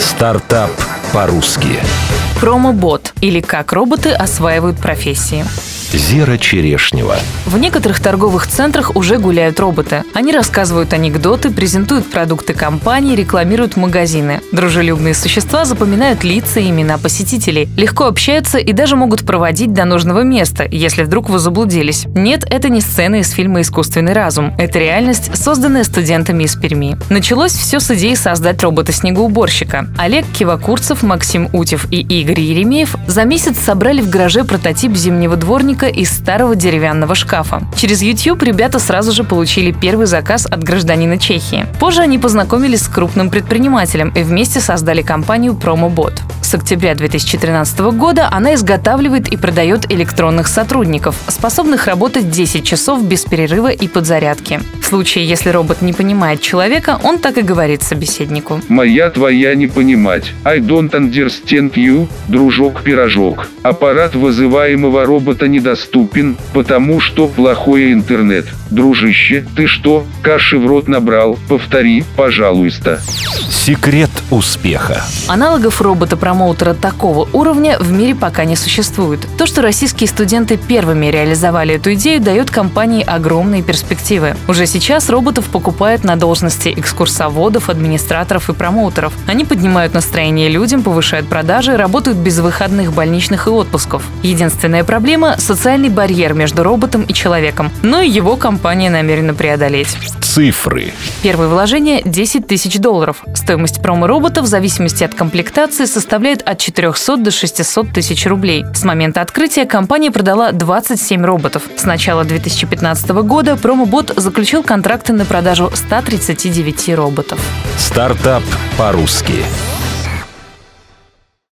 Стартап по-русски. Промобот или как роботы осваивают профессии. Зера Черешнева. В некоторых торговых центрах уже гуляют роботы. Они рассказывают анекдоты, презентуют продукты компании, рекламируют магазины. Дружелюбные существа запоминают лица и имена посетителей, легко общаются и даже могут проводить до нужного места, если вдруг вы заблудились. Нет, это не сцена из фильма «Искусственный разум». Это реальность, созданная студентами из Перми. Началось все с идеи создать робота-снегоуборщика. Олег Кивакурцев, Максим Утев и Игорь Еремеев за месяц собрали в гараже прототип зимнего дворника шкафчика из старого деревянного шкафа. Через YouTube ребята сразу же получили первый заказ от гражданина Чехии. Позже они познакомились с крупным предпринимателем и вместе создали компанию PromoBot. С октября 2013 года она изготавливает и продает электронных сотрудников, способных работать 10 часов без перерыва и подзарядки. В случае, если робот не понимает человека, он так и говорит собеседнику. Моя твоя не понимать. I don't understand you, дружок-пирожок. Аппарат вызываемого робота недоступен, потому что плохой интернет. Дружище, ты что, каши в рот набрал? Повтори, пожалуйста. Секрет успеха. Аналогов робота-промоутера такого уровня в мире пока не существует. То, что российские студенты первыми реализовали эту идею, дает компании огромные перспективы. Уже сейчас роботов покупают на должности экскурсоводов, администраторов и промоутеров. Они поднимают настроение людям, повышают продажи, работают без выходных больничных и отпусков. Единственная проблема – социальный барьер между роботом и человеком, но и его компания намерена преодолеть. Цифры. Первое вложение – 10 тысяч долларов. Стоимость промо-робота в зависимости от комплектации составляет от 400 до 600 тысяч рублей. С момента открытия компания продала 27 роботов. С начала 2015 года промо-бот заключил контракты на продажу 139 роботов. Стартап по-русски.